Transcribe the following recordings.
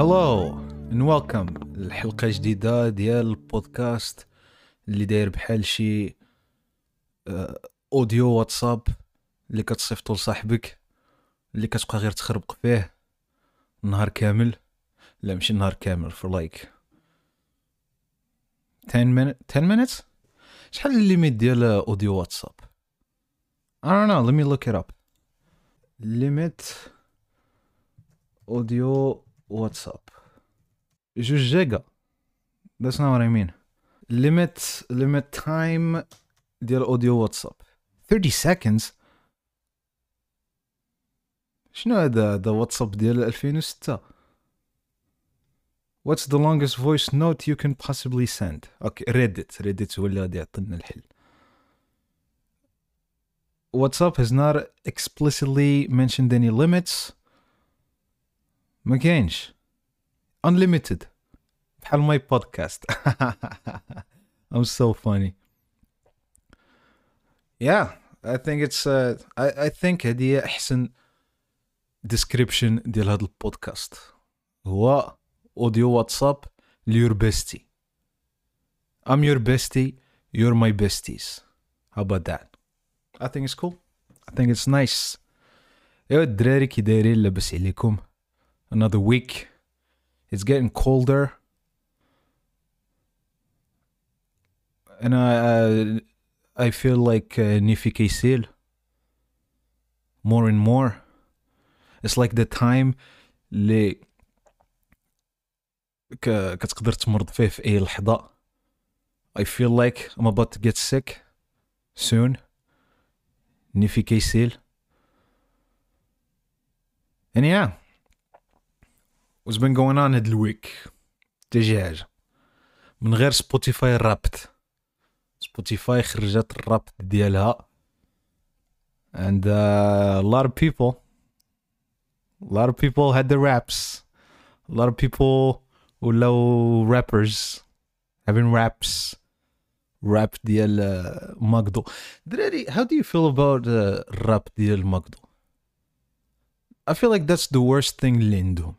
هلو and welcome. لحلقة جديدة ديال البودكاست اللي داير بحال شي آه، اوديو واتساب اللي كتصيفطو لصاحبك اللي كتبقى غير تخربق فيه نهار كامل. لا ماشي نهار كامل for like 10 minutes 10 minutes. شحال الليميت ديال اوديو واتساب I don't know let me look it up. Limit audio WhatsApp جوج جيجا that's not what I mean limit limit time ديال audio WhatsApp 30 seconds شنو هذا هذا واتساب ديال 2006 What's the longest voice note you can possibly send? اوكي Reddit Reddit هو اللي غادي يعطينا الحل WhatsApp has not explicitly mentioned any limits ما كاينش unlimited بحال ماي بودكاست I'm so funny yeah I think it's uh, I, I think هذه هي احسن description ديال هذا البودكاست هو اوديو واتساب ليور بيستي I'm your bestie you're my besties how about that I think it's cool I think it's nice ايوا الدراري كي دايرين لاباس عليكم another week it's getting colder and I I, I feel like uh, نيفي كيسيل more and more it's like the time اللي ك- كتقدر تمرض فيه في اي لحظة I feel like I'm about to get sick soon نيفي كيسيل and yeah what's been going on هاد الويك تجي حاجة من غير سبوتيفاي رابت سبوتيفاي خرجت الرابت ديالها and uh, a lot of people a lot of people had the raps a lot of people ولاو rappers having raps rap ديال uh, ماكدو دراري how do you feel about uh, الراب ديال ماكدو I feel like that's the worst thing اللي عندهم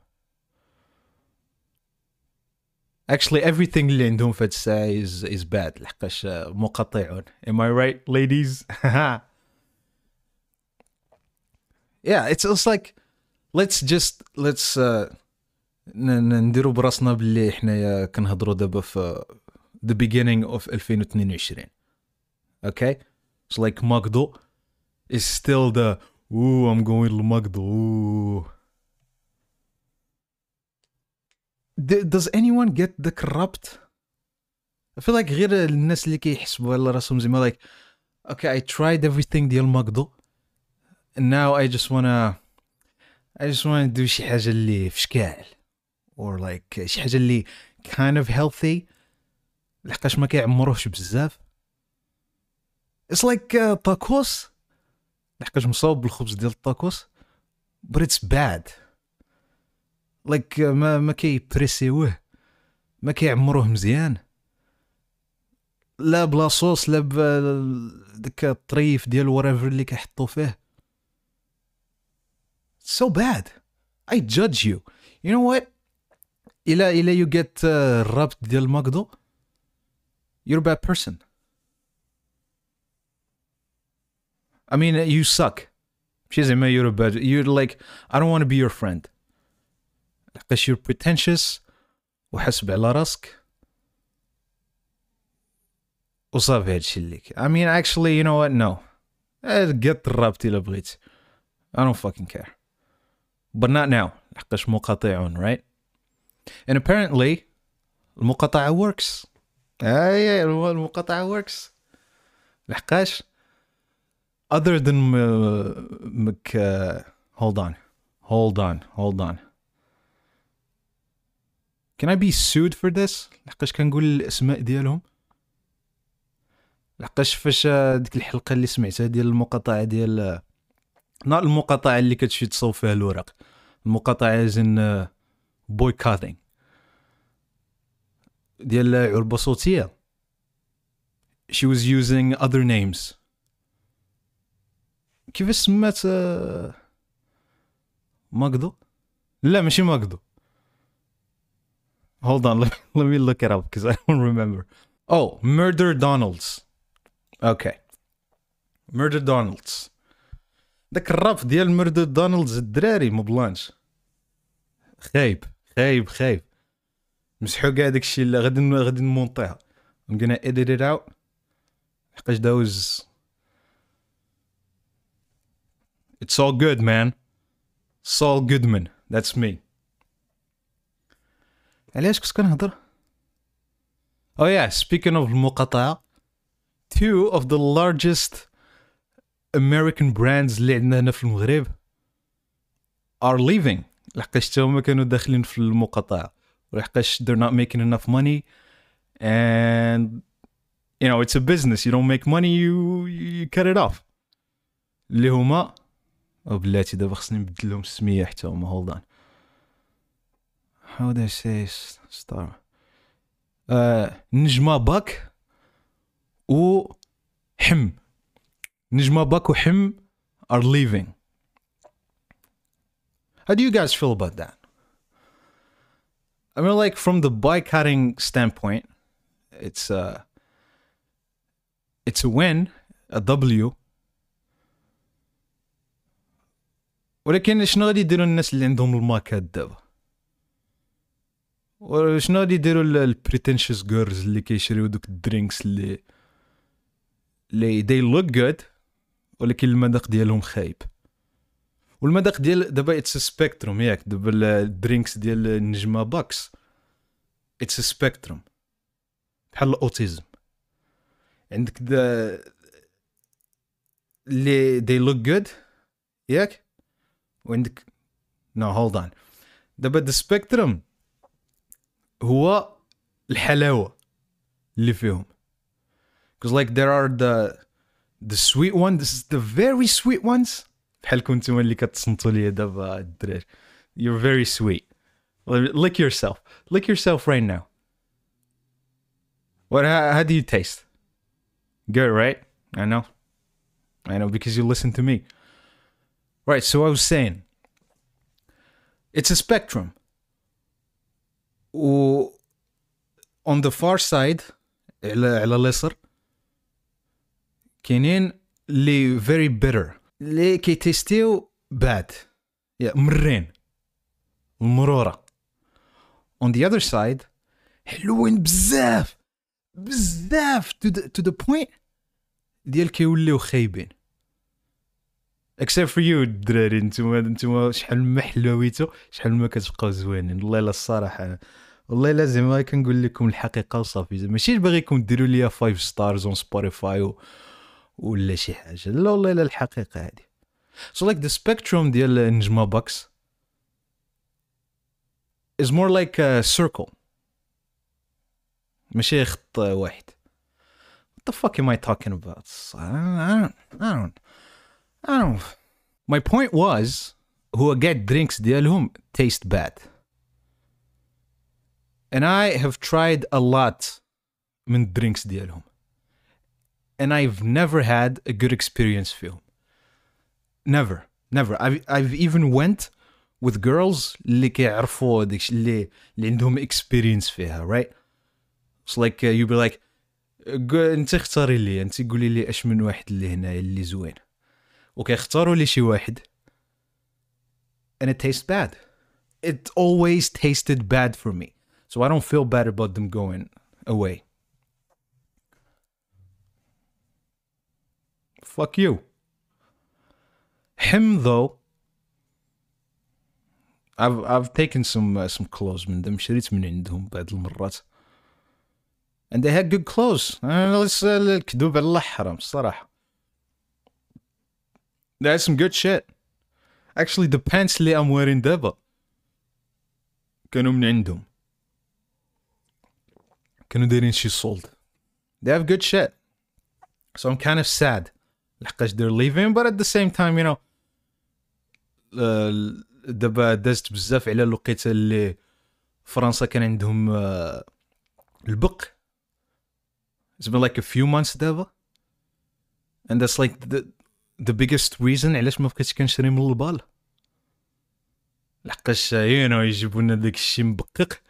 actually everything اللي عندهم في هاد الساعة is, is bad لحقاش uh, مقاطعون am I right ladies yeah it's, it's like let's just let's uh, ن- ن- نديرو براسنا باللي حنايا كنهضروا دابا في the beginning of 2022 okay so like ماكدو is still the ooh I'm going لماكدو ooh Does anyone get the corrupt I feel like غير الناس اللي كيحسبوا على راسهم زعما like okay I tried everything ديال ماكدو and now I just wanna I just wanna do شي حاجة اللي في شكال or like شي حاجة اللي kind of healthy لحقاش ما كيعمروهش بزاف It's like uh, tacos لحقاش مصاوب بالخبز ديال التاكوس but it's bad uh, ما ما كيبريسيوه ما كيعمروه مزيان لا بلا صوص لا داك الطريف ديال whatever اللي كيحطوا فيه so bad I judge you you know what إلا إلا you get uh, الرابط ديال ماكدو you're a bad person I mean you suck ماشي زعما you're a bad you're like I don't want to be your friend لحقاش you're pretentious وحسب على راسك وصافي هادشي اللي ك- I mean actually you know what no Eh, get الرابط إلا بغيت I don't fucking care but not now لحقاش مقاطعون right and apparently المقاطعة works اي المقاطعة works لحقاش other than م- مك uh, hold on hold on hold on Can I be sued for this? لحقاش كنقول الأسماء ديالهم. لحقاش فاش ديك الحلقة اللي سمعتها ديال المقاطعة ديال not المقاطعة اللي كتمشي تصوب فيها الورق. المقاطعة زين boycotting. ديال علبة صوتية. She was using other names. كيفاش سمات ماكدو؟ لا ماشي ماكدو. hold on let me, let me look it up because I don't remember oh Murder Donalds okay Murder Donalds داك الراب ديال Murder Donalds الدراري ما بلانش خايب خايب خايب مسحو كاع داكشي اللي غادي غادي نمونطيها I'm gonna edit it out حقاش داوز It's all good man Saul Goodman that's me علاش كنت كنهضر Oh yeah speaking of المقاطعة two of the largest American brands اللي عندنا هنا في المغرب are leaving لحقاش تا هما كانوا داخلين في المقاطعة ولحقاش they're not making enough money and you know it's a business you don't make money you you cut it off اللي هما وبلاتي دابا خصني نبدل لهم السميه حتى هما hold on how do I say star آه نجمة باك و حم نجمة باك وحم are leaving how do you guys feel about that I mean like from the boycotting standpoint it's a it's a win a W ولكن شنو غادي يديروا الناس اللي عندهم الماكات دابا وشنو غادي يديروا البريتنشس جيرلز اللي كيشريو دوك الدرينكس اللي اللي they look good ولكن المذاق ديالهم خايب. والمذاق ديال دابا اتس سبيكتروم ياك دابا الدرينكس ديال النجمة باكس اتس سبيكتروم بحال الأوتيزم. عندك ذا اللي they look good ياك وعندك نو هولد اون دابا ذا سبيكتروم هو الحلاوه اللي فيهم because like there are the the sweet ones this is the very sweet ones بحالكم نتوما اللي كتصنتوا لي دابا الدراري you're very sweet lick yourself lick yourself right now what how, how do you taste good right I know I know because you listen to me right so I was saying it's a spectrum و اون ذا فار سايد على على اليسر كاينين لي فيري بيتر لي كيتيستيو باد مرين المروره اون ذا اذر سايد حلوين بزاف بزاف تو ذا بوينت ديال كيوليو خايبين. Except for you الدراري. نتوما نتوما شحال ما حلويتو شحال ما كتبقاو زوينين. والله إلا الصراحة والله إلا زعما كنقول لكم الحقيقة وصافي. ماشي باغيكم ديروا لي 5 ستارز اون سبوتيفاي ولا شي حاجة. لا والله إلا الحقيقة هذه so like the spectrum ديال نجمه باكس more like a circle. ماشي خط واحد. What the fuck am I talking about I don't I don't I don't my point was هو get drinks ديالهم taste bad and I have tried a lot من drinks ديالهم and I've never had a good experience فيهم never never I've, I've even went with girls اللي كيعرفوا داكشي اللي اللي عندهم experience فيها right it's like uh, you be like "قو- انت اختاري لي انت قولي لي اش من واحد اللي هنا اللي زوين وكيختاروا لي شي واحد and it tastes bad it always tasted bad for me so I don't feel bad about them going away fuck you him though I've I've taken some uh, some clothes من them شريت من عندهم بعض المرات and they had good clothes أنا لسه الكذوب على الله حرام الصراحة they had some good shit actually the pants اللي I'm wearing دابا كانوا من عندهم كانوا دايرين شي sold they have good shit so I'm kind of sad لحقاش they're leaving but at the same time you know آه، دابا دازت بزاف على الوقيته اللي فرنسا كان عندهم آه، البق It's been like a few months دابا and that's like the the biggest reason علاش ما بقيتش كنشري من البال؟ لحقاش know يجيبوا لنا داك الشيء مبقق.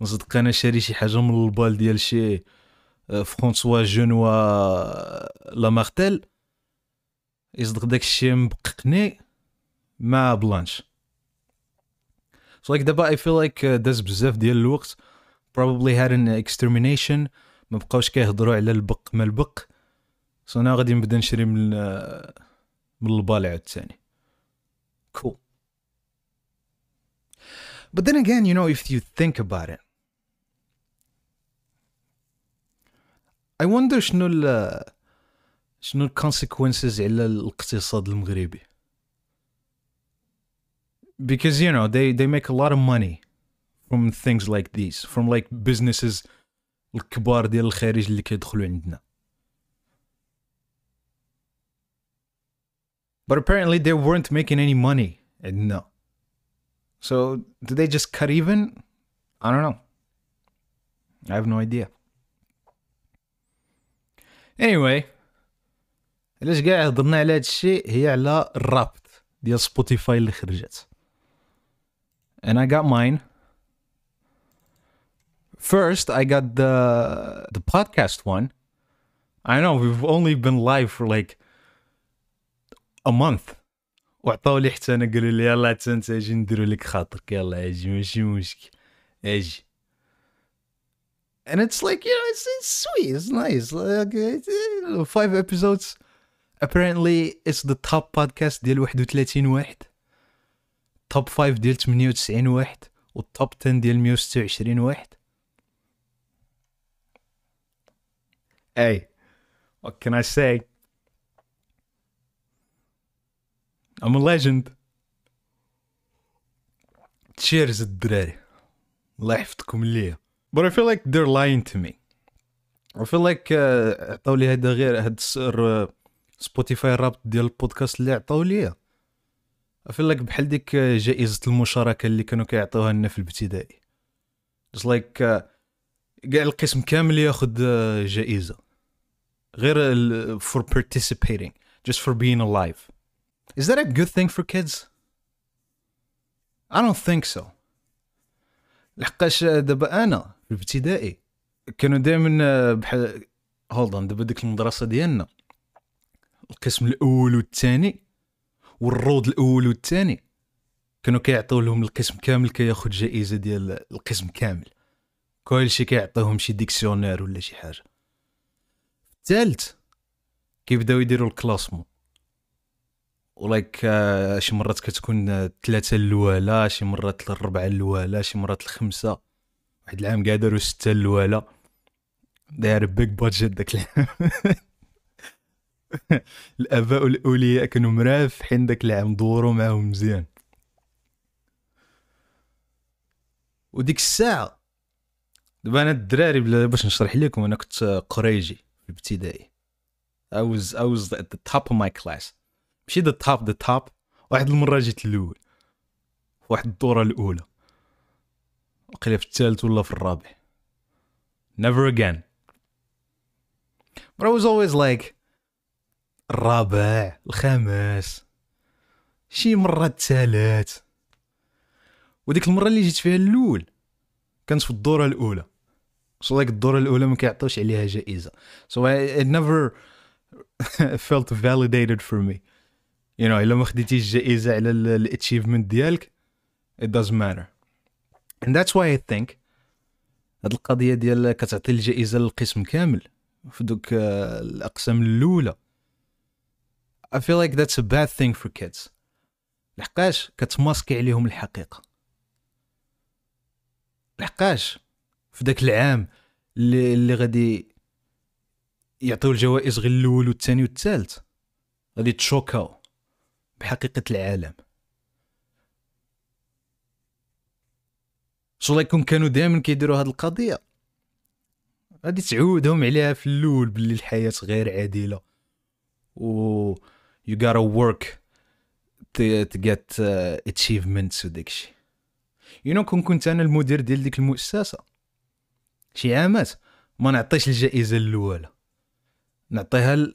نصدق أنا شاري شي حاجة من البال ديال شي آه، فرونسوا جونوا آه، لامارتيل يصدق داك الشيء مبققني مع بلانش so like دابا feel like uh, داز بزاف ديال الوقت. Probably had an extermination. ما بقاوش كيهضروا على البق ما البق. So أنا غادي نبدا نشري من آه، من البال عاوتاني cool but then again you know if you think about it I wonder شنو ال شنو الكونسيكونسز على الاقتصاد المغربي because you know they they make a lot of money from things like these from like businesses الكبار ديال الخارج اللي كيدخلوا عندنا But apparently they weren't making any money. And no. So did they just cut even? I don't know. I have no idea. Anyway علاش كاع هضرنا على هذا الشيء هي على الرابط ديال سبوتيفاي اللي خرجت and I got mine first I got the the podcast one I know we've only been live for like a month وعطاو لي حتى انا قالوا لي يلا حتى انت اجي نديرو لك خاطرك يلا اجي ماشي مشكل اجي and it's like you know it's, it's sweet it's nice like it's, you know, five episodes apparently it's the top podcast ديال 31 واحد توب 5 ديال 98 واحد والتوب 10 ديال 126 واحد Hey, what can I say? I'm a legend. Cheers الدراري الله يحفظكم ليا But I feel like they're lying to me. I feel like uh, عطاو لي هذا غير هاد السر سبوتيفاي الرابط ديال البودكاست اللي عطاو ليا. I feel like بحال ديك uh, جائزة المشاركة اللي كانوا كيعطيوها لنا في الابتدائي. Just like uh, كاع القسم كامل ياخد uh, جائزة. غير for participating just for being alive. Is that a good thing for kids? I don't think so. لحقاش دابا أنا في الابتدائي كانوا دائما بحال هولد دابا ديك المدرسة ديالنا القسم الأول والثاني والروض الأول والثاني كانوا كيعطيو لهم القسم كامل كياخذ جائزة ديال القسم كامل. كلشي كيعطيوهم شي ديكسيونير ولا شي حاجة. الثالث كيبداو يديروا الكلاسمون ولايك آه، شي مرات كتكون آه، ثلاثة الأولى شي مرات الربعة الأولى شي مرات الخمسة واحد العام كاع داروا they had a big budget داك العام. الآباء والأولياء كانوا مرافحين داك العام دوروا معاهم مزيان. وديك الساعة دابا أنا الدراري باش نشرح لكم أنا كنت آه، قريجي في الابتدائي I was I was at the top of my class. ماشي the top the top. واحد المرة جيت الأول في واحد الدورة الأولى. وقيلا في الثالث ولا في الرابع. Never again. But I was always like الرابع الخامس. شي مرة الثالث. وديك المرة اللي جيت فيها الأول كانت في الدورة الأولى. So like الدورة الأولى ما كيعطيوش عليها جائزة. So I, it never felt validated for me. You know إلا ما خديتيش جائزه على الاتشيفمنت ديالك it doesn't matter. And that's why I think هاد القضية ديال كتعطي الجائزة للقسم كامل في دوك آه، الأقسام الأولى. I feel like that's a bad thing for kids. لحقاش كتماسكي عليهم الحقيقة. لحقاش في داك العام اللي اللي غادي يعطيو الجوائز غير الأول والثاني والثالث غادي تشوكاو. بحقيقة العالم. سو يكون كانوا دائما كيديروا هاد القضية. غادي تعودهم عليها في الأول باللي الحياة غير عادلة. و you gotta work to, to get uh, achievements وداكشي you know كون كنت أنا المدير ديال ديك المؤسسة شي عامات ما نعطيش الجائزة الأولى. نعطيها ل-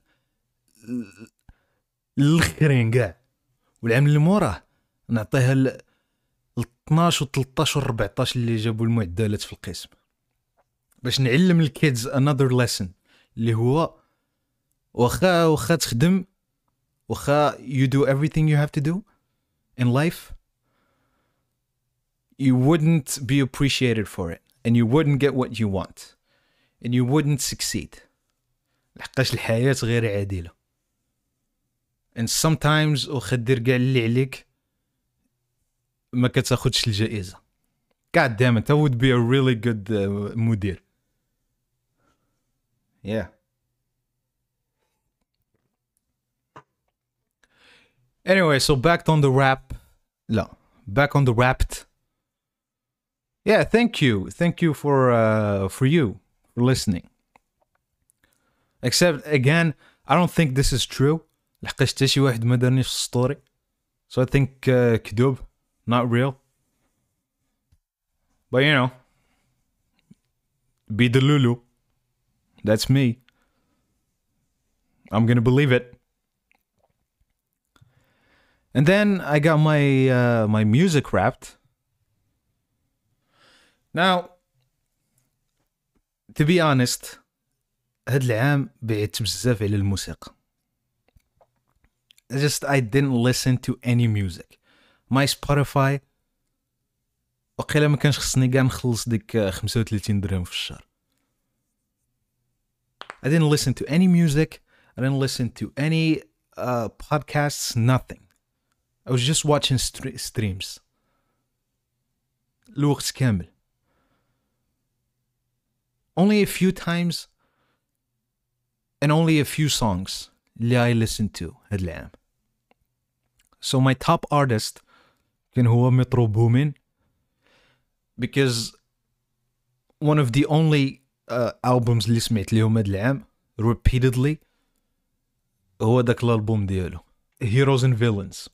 للآخرين كاع. والعام اللي موراه نعطيها ل- 12 و 13 و 14 اللي جابوا المعدلات في القسم باش نعلم الكيدز another lesson اللي هو واخا واخا تخدم واخا you do everything you have to do in life you wouldn't be appreciated for it and you wouldn't get what you want and you wouldn't succeed لحقاش الحياة غير عادلة and sometimes واخا دير كاع اللي عليك ما كتاخدش الجائزة God damn it that would be a really good uh, مدير yeah anyway so back on the rap لا back on the wrapped yeah thank you thank you for uh, for you for listening except again I don't think this is true لحقاش حتى شي واحد ما دارنيش في السطوري so I think uh, كذوب not real but you know be the Lulu that's me I'm gonna believe it and then I got my uh, my music wrapped now to be honest هاد العام بعدت بزاف على الموسيقى I just I didn't listen to any music my Spotify وقيلا ما كانش خصني كاع نخلص ديك 35 درهم في الشهر I didn't listen to any music I didn't listen to any uh, podcasts nothing I was just watching stre- streams الوقت كامل only a few times and only a few songs اللي I listened to هاد العام so my top artist كان هو مترو بومين because one of the only uh, albums اللي سمعت ليهم هاد العام repeatedly هو داك الالبوم ديالو Heroes and Villains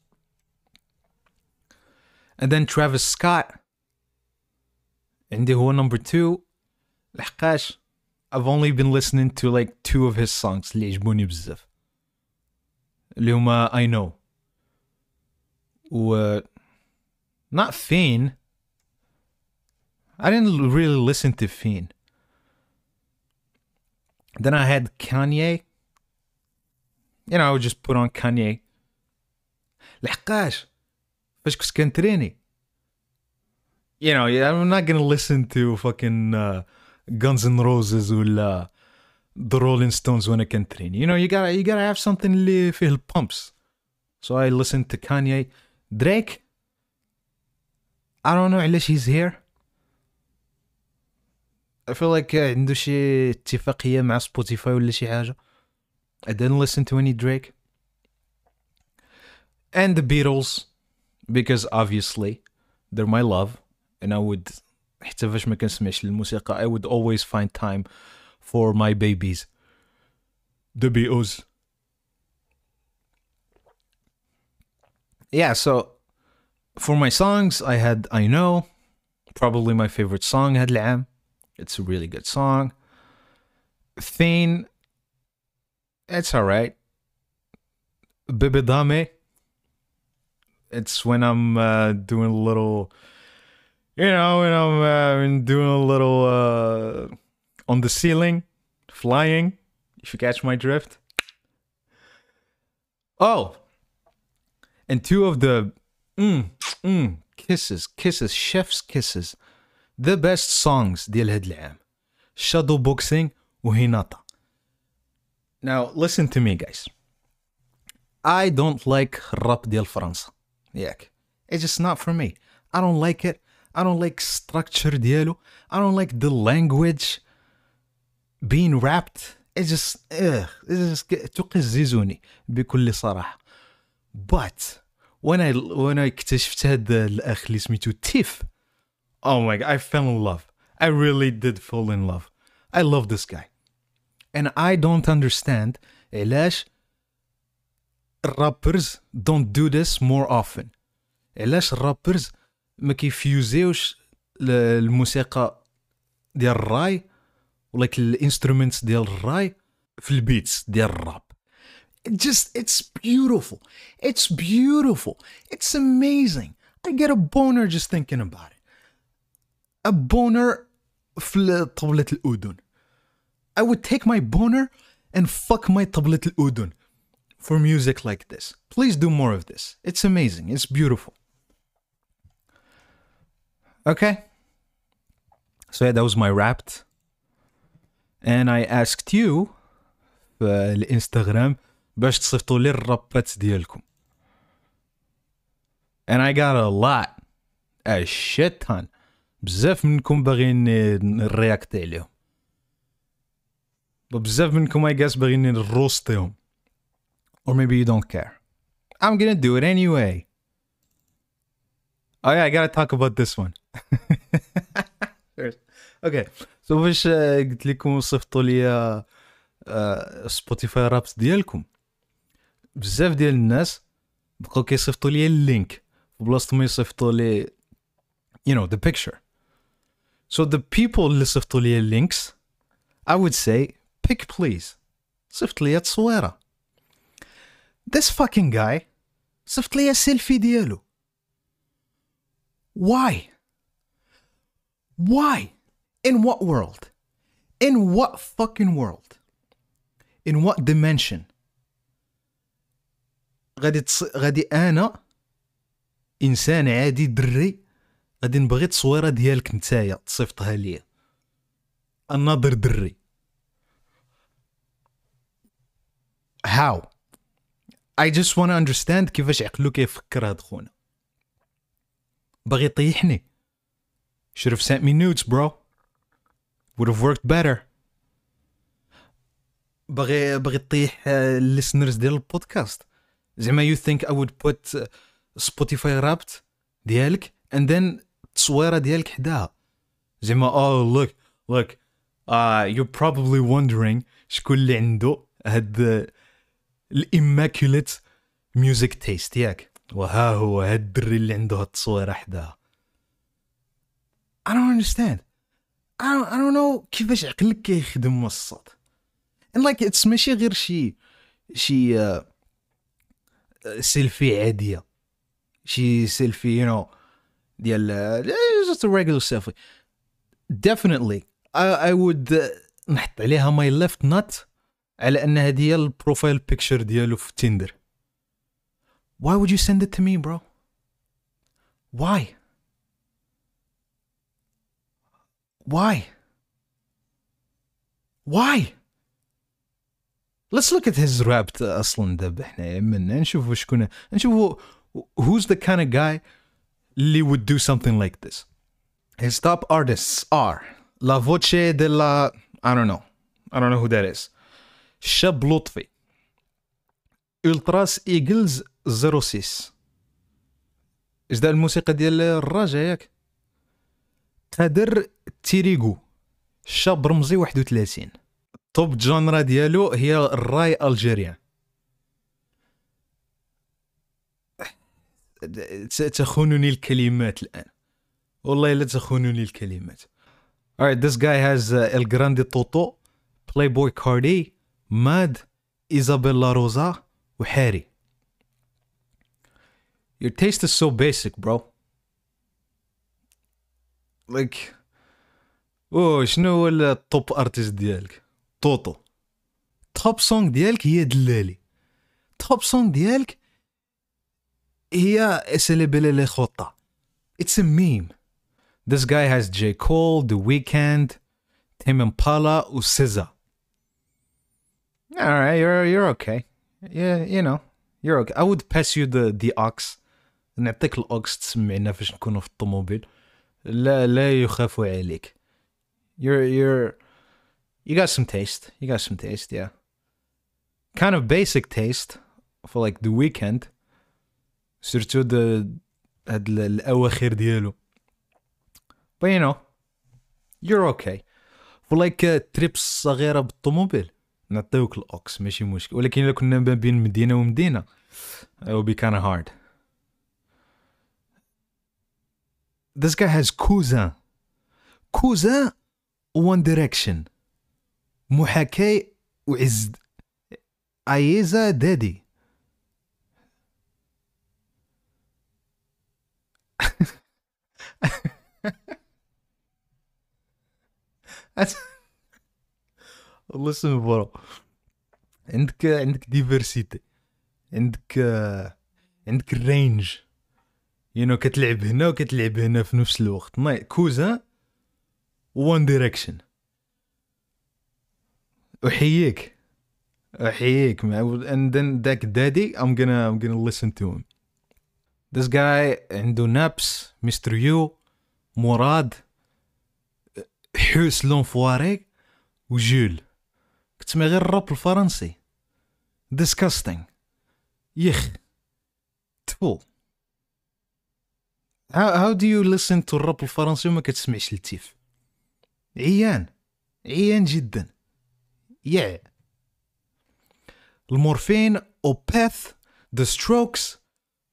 and then Travis Scott عندي هو number two لحقاش I've only been listening to like two of his songs اللي عجبوني بزاف اللي هما I know و not Fiend I didn't really listen to Fiend then I had Kanye you know I would just put on Kanye لحقاش فاش كنت كنتريني you know I'm not gonna listen to fucking uh, Guns N' Roses ولا the Rolling Stones when I can train. You know, you gotta you gotta have something اللي فيه pumps. So I listened to Kanye. Drake. I don't know علاش he's here. I feel like عنده شي اتفاقية مع سبوتيفاي ولا شي حاجة. I didn't listen to any Drake. And the Beatles because obviously they're my love and I would حتى فاش ما كنسمعش الموسيقى I would always find time for my babies. The Beatles. Yeah, so for my songs, I had I Know, probably my favorite song, had It's a really good song. "Thin," it's alright. Bibidame, it's when I'm uh, doing a little, you know, when I'm uh, doing a little. Uh, on the ceiling, flying, if you catch my drift. Oh, and two of the mm, mm, kisses, kisses, chef's kisses, the best songs ديال هاد العام. Shadow Boxing وهيناتا. Now listen to me guys. I don't like rap ديال فرنسا. ياك. It's just not for me. I don't like it. I don't like structure ديالو I don't like the language Being rapped it's just ugh, it's just تقززوني بكل صراحة but when I when I اكتشفت هذا الأخ اللي سميتو تيف oh my god I fell in love I really did fall in love I love this guy and I don't understand علاش rappers don't do this more often علاش rappers ما كيفيوزيوش الموسيقى ديال الراي ولك الانسترومنتس ديال الراي في البيتس ديال الراب It just it's beautiful it's beautiful it's amazing I get a boner just thinking about it. A boner في طبلة الأذن. I would take my boner and fuck my طبلة الأذن for music like this. Please do more of this. It's amazing. It's beautiful. Okay. So yeah, that was my wrapped. And I asked you في الانستغرام باش تصيفطوا لي الرابات ديالكم. And I got a lot. A shit ton. بزاف منكم باغيين نرياكت عليهم. وبزاف منكم I guess باغيين نروستيهم. Or maybe you don't care. I'm gonna do it anyway. Oh yeah, I gotta talk about this one. okay, so باش آه، قلت لكم صيفطوا لي سبوتيفاي رابس ديالكم بزاف ديال الناس بقاو كيصيفطوا لي اللينك في بلاصه ما يصيفطوا لي you know the picture so the people اللي صيفطوا لي اللينكس I would say pick please صيفط لي تصويره this fucking guy صيفط لي سيلفي ديالو why why in what world in what fucking world in what dimension غادي تص... غادي انا انسان عادي دري غادي نبغي تصويره ديالك نتايا تصيفطها ليا الناظر دري how I just want to understand كيفاش عقلو كيفكر هاد خونا باغي يطيحني should have sent me nudes bro would have worked better باغي باغي تطيح الليسنرز ديال البودكاست زعما you think I would put سبوتيفاي رابت ديالك and then التصويره ديالك حداها زعما oh look look uh, you're probably wondering شكون اللي عنده هاد الاماكوليت ميوزك تيست ياك وها هو هاد الدري اللي عنده هاد التصويره حداها I don't understand I don't, I don't know كيفاش عقلك كيخدم وسط and like it's ماشي غير شي شي uh, سيلفي عاديه شي سيلفي you know ديال uh, just a regular selfie definitely I, I would uh, نحط عليها my left nut على ان هذه هي البروفايل بيكتشر ديالو في تيندر why would you send it to me bro why Why? Why? Let's look at his rap اصلا ذب احنا يمنا نشوف وشكون نشوف who's the kind of guy اللي would do something like this. His top artists are La Voce de la I don't know. I don't know who that is. Shab Lutfi. Ultras Eagles 06. Is that الموسيقى ديال الرجاء ياك؟ قادر تيريغو شاب رمزي 31 توب جانرا ديالو هي الراي الجيريان تخونني الكلمات الآن والله لا تخونني الكلمات Alright, this guy has uh, El Grande Toto, Playboy Cardi, Mad, Isabella Rosa, وحاري. Your taste is so basic, bro. لايك او oh, شنو هو التوب ارتست ديالك توتو توب سونغ ديالك هي دلالي توب سونغ ديالك هي سيليبيلي لي خطه اتس ا ميم This guy has J. Cole, The Weeknd, Tame Impala, Usiza. All right, you're you're okay. Yeah, you know, you're okay. I would pass you the the ox. The ox to me. I'm not sure if I'm going to the. لا لا يخافوا عليك you're you're you got some taste you got some taste yeah kind of basic taste for like the weekend سيرتو the هاد ال- الاواخر ديالو but you know you're okay for like uh, trips صغيرة بالطوموبيل نعطيوك الاوكس ماشي مشكل ولكن الا كنا ما بين مدينة ومدينة it would be kind of hard this guy has cousin cousin one direction محاكاة وعز عيزة دادي listen برو عندك عندك ديفرسيتي عندك عندك الرينج يو كتلعب هنا وكتلعب هنا في نفس الوقت. ناي كوزا وان دايركشن أحييك. أحييك. and then ذاك دادي I'm gonna I'm gonna listen to him. This guy عنده نابس مستر يو مراد حوس لونفواري وجول. كتسمع غير الراب الفرنسي. Disgusting. يخ. تفو. how, how do you listen to الراب الفرنسي وما كتسمعش التيف عيان عيان جدا يا yeah. المورفين اوباث ذا ستروكس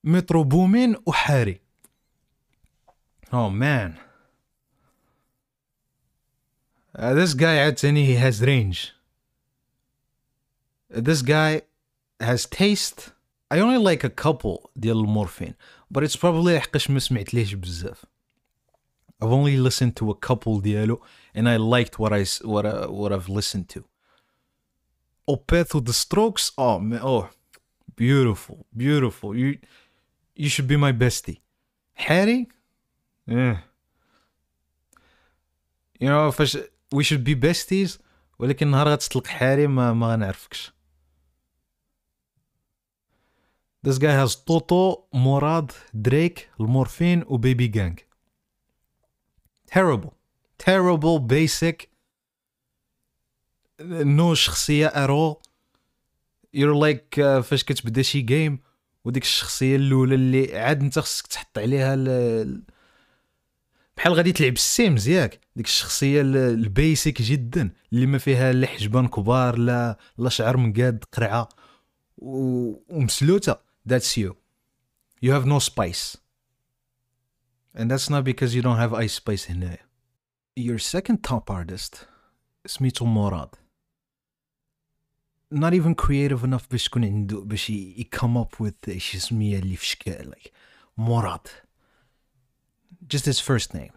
مترو بومين وحاري Oh man. Uh, this guy عاوتاني he has range. This guy has taste. I only like a couple ديال المورفين but it's probably حقاش ما سمعتليش بزاف. I've only listened to a couple ديالو and I liked what I what I, what I've listened to. Opeth with the Strokes. Oh man, oh, beautiful, beautiful. You you should be my bestie. Harry, yeah. You know فاش we should be besties ولكن نهار غتطلق حاري ما ما غنعرفكش. This guy has Toto, Morad, Drake, المورفين و Baby Gang. Terrible. Terrible, basic. نو شخصية ارو يور لايك فاش كتبدا شي جيم وديك الشخصية الأولى اللي عاد أنت خصك تحط عليها ال... بحال غادي تلعب السيمز ياك ديك الشخصية البيسيك جدا اللي ما فيها لا حجبان كبار لا لا شعر مقاد قرعة. ومسلوتة that's you you have no spice and that's not because you don't have ice spice هنايا your second top artist سميتو مراد not even creative enough باش تكون عنده باش ي come up with شي سمية اللي في شكال like مراد just his first name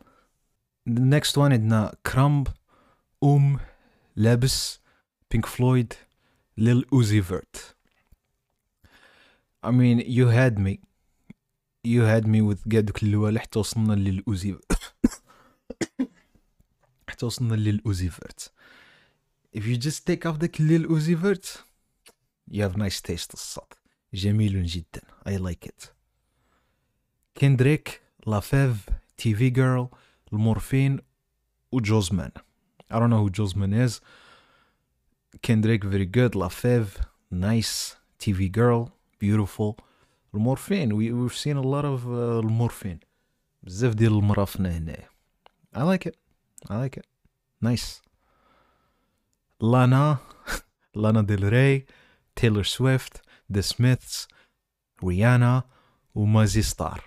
the next one عندنا كرامب أم لابس بينك فلويد ليل أوزي فيرت I mean you had me you had me with كاع دوك اللوالة حتى وصلنا للأوزي حتى وصلنا للأوزي فيرت if you just take off Lil Uzi Vert you have nice taste الصوت جميل جدا I like it كندريك لافيف تي في جيرل المورفين وجوزمان I don't know who Josman is Kendrick very good لافيف nice TV girl beautiful المورفين we, we've seen a lot of uh, المورفين بزاف ديال المرافنة هنايا I like it I like it nice Lana, Lana Del Rey, Taylor Swift, The Smiths, Rihanna, Umazi Star.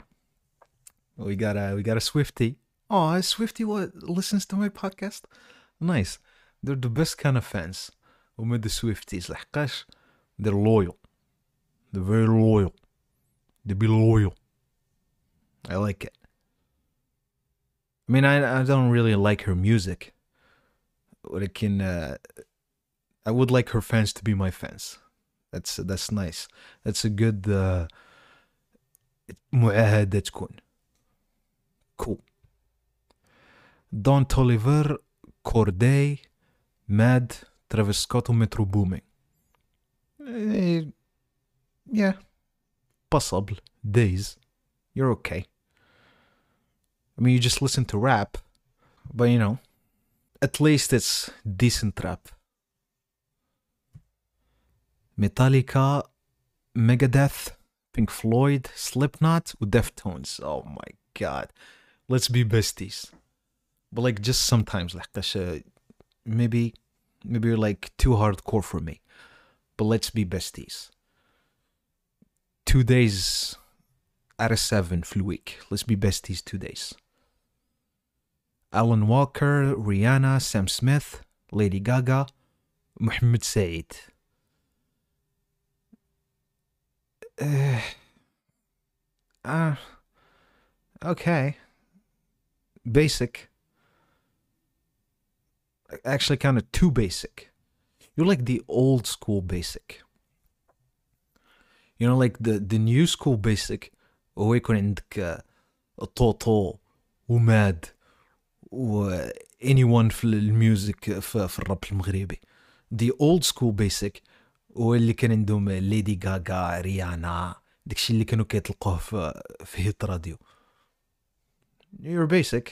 We got a we got a Swifty. Oh, a Swifty what listens to my podcast? Nice. They're the best kind of fans. وما the Swifties لحقاش they're loyal. They're very loyal. They be loyal. I like it. I mean, I, I don't really like her music. But I can, uh, I would like her fans to be my fans. That's that's nice. That's a good uh, معاهدة Cool. Cool. Don Toliver, Corday, Mad, Travis Scott Metro Boomin. Eh, yeah. Possible. Days. You're okay. I mean, you just listen to rap, but you know, at least it's decent rap. Metallica, Megadeth, Pink Floyd, Slipknot with Deftones. Oh my god. Let's be besties. But like just sometimes like uh, maybe maybe you're like too hardcore for me. But let's be besties. Two days out of seven for week. Let's be besties two days. Alan Walker, Rihanna, Sam Smith, Lady Gaga, Muhammad Said. Uh, uh, okay. basic. Actually, kind of too basic. You're like the old school basic. You know, like the the new school basic هو يكون عندك طوطو وماد و anyone في الميوزك في, في الراب المغربي the old school basic هو اللي كان عندهم ليدي غاغا ريانا داكشي اللي كانوا كيطلقوه في في هيت راديو you're basic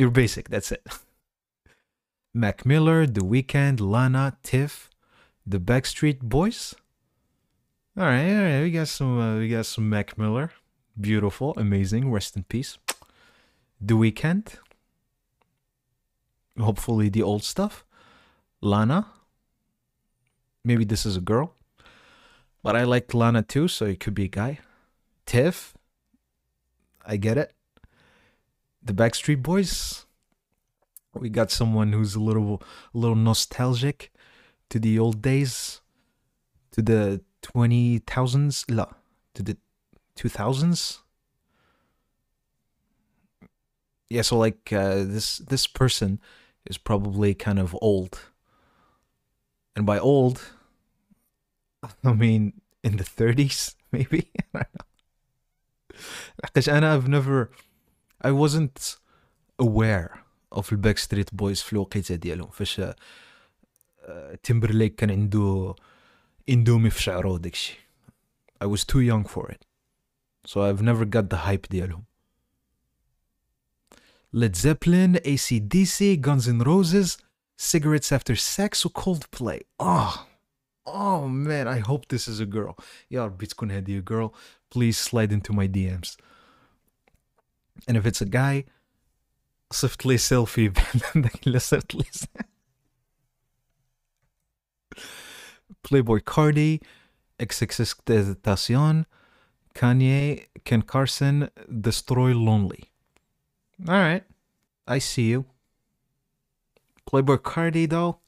you're basic that's it Mac Miller, The Weeknd, Lana, Tiff, The Backstreet Boys. All right, all right, we got some, uh, we got some Mac Miller, beautiful, amazing, rest in peace. The Weeknd, hopefully the old stuff. Lana, maybe this is a girl, but I like Lana too, so it could be a guy. Tiff, I get it. The Backstreet Boys, we got someone who's a little a little nostalgic to the old days to the 20,000s لا to the 2000s yeah so like uh, this this person is probably kind of old and by old i mean in the 30s maybe i don't know because I've never I wasn't aware of الباك ستريت بويز في الوقيته ديالهم فاش تيمبرليك كان عنده اندومي في شعره وداكشي I was too young for it so I've never got the hype ديالهم Led Zeppelin, ACDC, Guns N' Roses, Cigarettes After Sex و Coldplay oh oh man I hope this is a girl يا ربي تكون هذه a girl please slide into my DMs and if it's a guy صفت لي سيلفي داك اللي صرت لي Playboi Carti, XXXTentacion, Kanye, Ken Carson, Destroy Lonely. All right, I see you. Playboi Carti, though.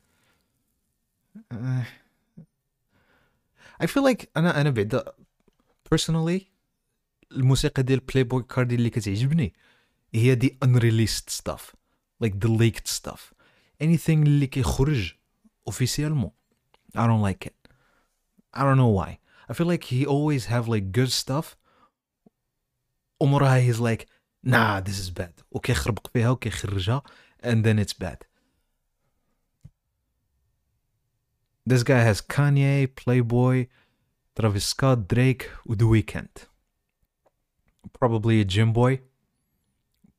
Uh, I feel like أنا أنا bit personally الموسيقى ديال Playboi Carti اللي كتعجبني هي the unreleased stuff like the leaked stuff anything اللي كيخرج officially. I don't like it. I don't know why. I feel like he always have like good stuff. Omurai is like, nah, this is bad. And then it's bad. This guy has Kanye, Playboi, Travis Scott, Drake, The Weeknd. Probably a gym boy.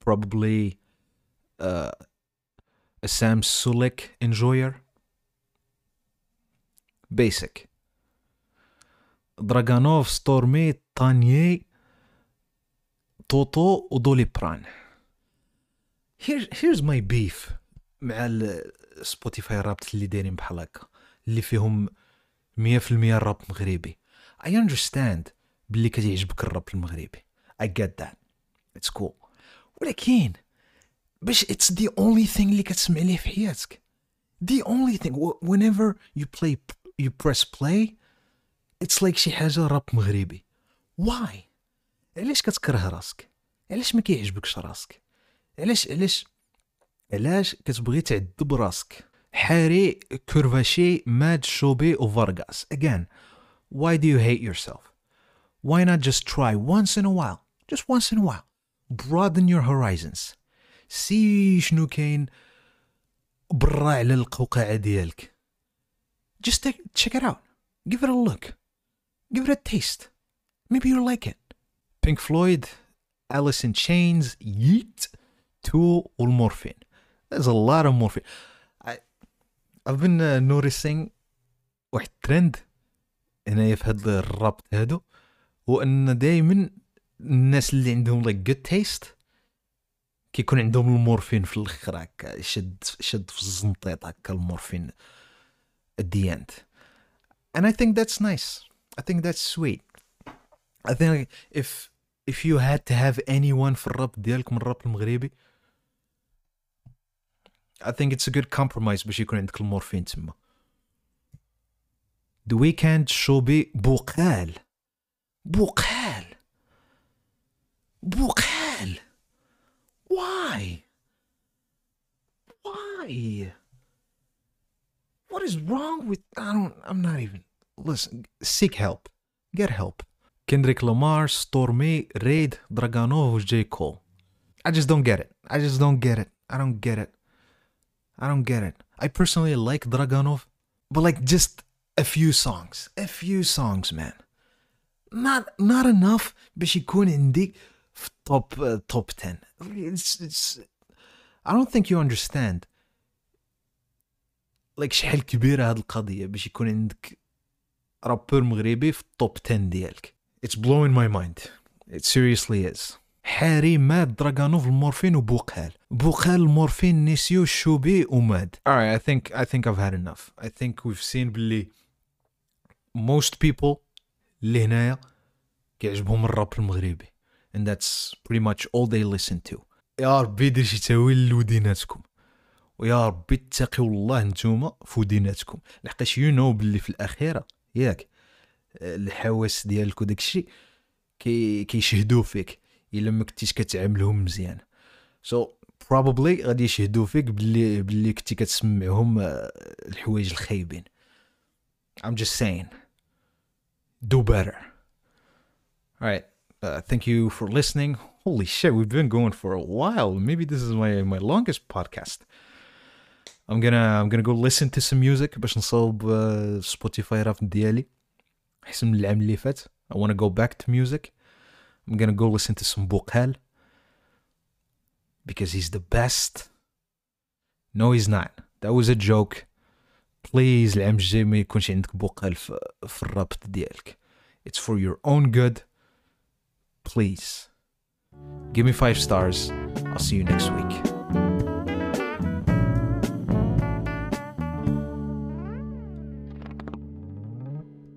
Probably uh, a Sam Sulek enjoyer. Basic. Draganov, Stormy, Tanye, Toto ودولي بران. Here, here's my beef مع سبوتيفاي رابط اللي دايرين بحال هكا اللي فيهم 100% الراب مغربي I understand باللي كتعجبك الراب المغربي I get that it's cool ولكن باش it's the only thing اللي كتسمع ليه في حياتك the only thing whenever you play you press play it's like شي حاجة راب مغربي. Why? علاش كتكره راسك؟ علاش ما كيعجبكش راسك؟ علاش علاش علاش كتبغي تعذب راسك؟ حاري كورفاشي ماد شوبي وفارغاس again why do you hate yourself? Why not just try once in a while? Just once in a while. Broaden your horizons. See شنو كاين برا على القوقعة ديالك. Just check it out give it a look give it a taste maybe you'll like it Pink Floyd Alice in Chains Yeet Tool والمورفين there's a lot of morphine I, I've been uh, noticing واحد ترند هنايا في هاد الرابط هادو هو ان دائما الناس اللي عندهم لايك جود تيست كيكون عندهم المورفين في الآخر هكا شد شد في الزنطيط هكا المورفين at the end. And I think that's nice. I think that's sweet. I think if if you had to have anyone for الراب ديالك من الراب I think it's a good compromise but يكون عندك المورفين تما The Weeknd should be بقال بقال بقال Why? Why? What is wrong with I don't I'm not even listen seek help. Get help. Kendrick Lamar, Stormy, Raid, Draganov, J. Cole. I just don't get it. I just don't get it. I don't get it. I don't get it. I personally like Draganov, but like just a few songs. A few songs, man. Not not enough, but she couldn't dig top uh, top 10. It's, it's I don't think you understand. Like شحال كبيرة هاد القضية باش يكون عندك رابور مغربي في التوب 10 ديالك. It's blowing my mind. It seriously is. حاري مات دراغانوف المورفين وبوقال بوقال المورفين نسيو الشوبي وماد alright I think I think I've had enough I think we've seen بلي most people اللي هنايا كيعجبهم الراب المغربي and that's pretty much all they listen to يا ربي دير شي تاويل لوديناتكم ويا ربي اتقوا الله نتوما في وديناتكم. لحقاش يو نو باللي في الأخيرة ياك الحواس ديالك وداكشي كي كيشهدوا فيك إلا ما كنتيش كتعاملهم مزيان. سو so, probably غادي يشهدوا فيك باللي باللي كنتي كتسمعهم الحوايج الخايبين. I'm just saying. Do better. All right uh, thank you for listening. Holy shit we've been going for a while. Maybe this is my my longest podcast. I'm gonna I'm gonna go listen to some music باش نصاوب سبوتيفاي راب ديالي احسن من العام اللي فات I wanna go back to music I'm gonna go listen to some Bokal because he's the best. No, he's not. That was a joke. Please العام الجاي ما يكونش عندك بوقال في, في الرابط ديالك. It's for your own good. Please. Give me five stars. I'll see you next week.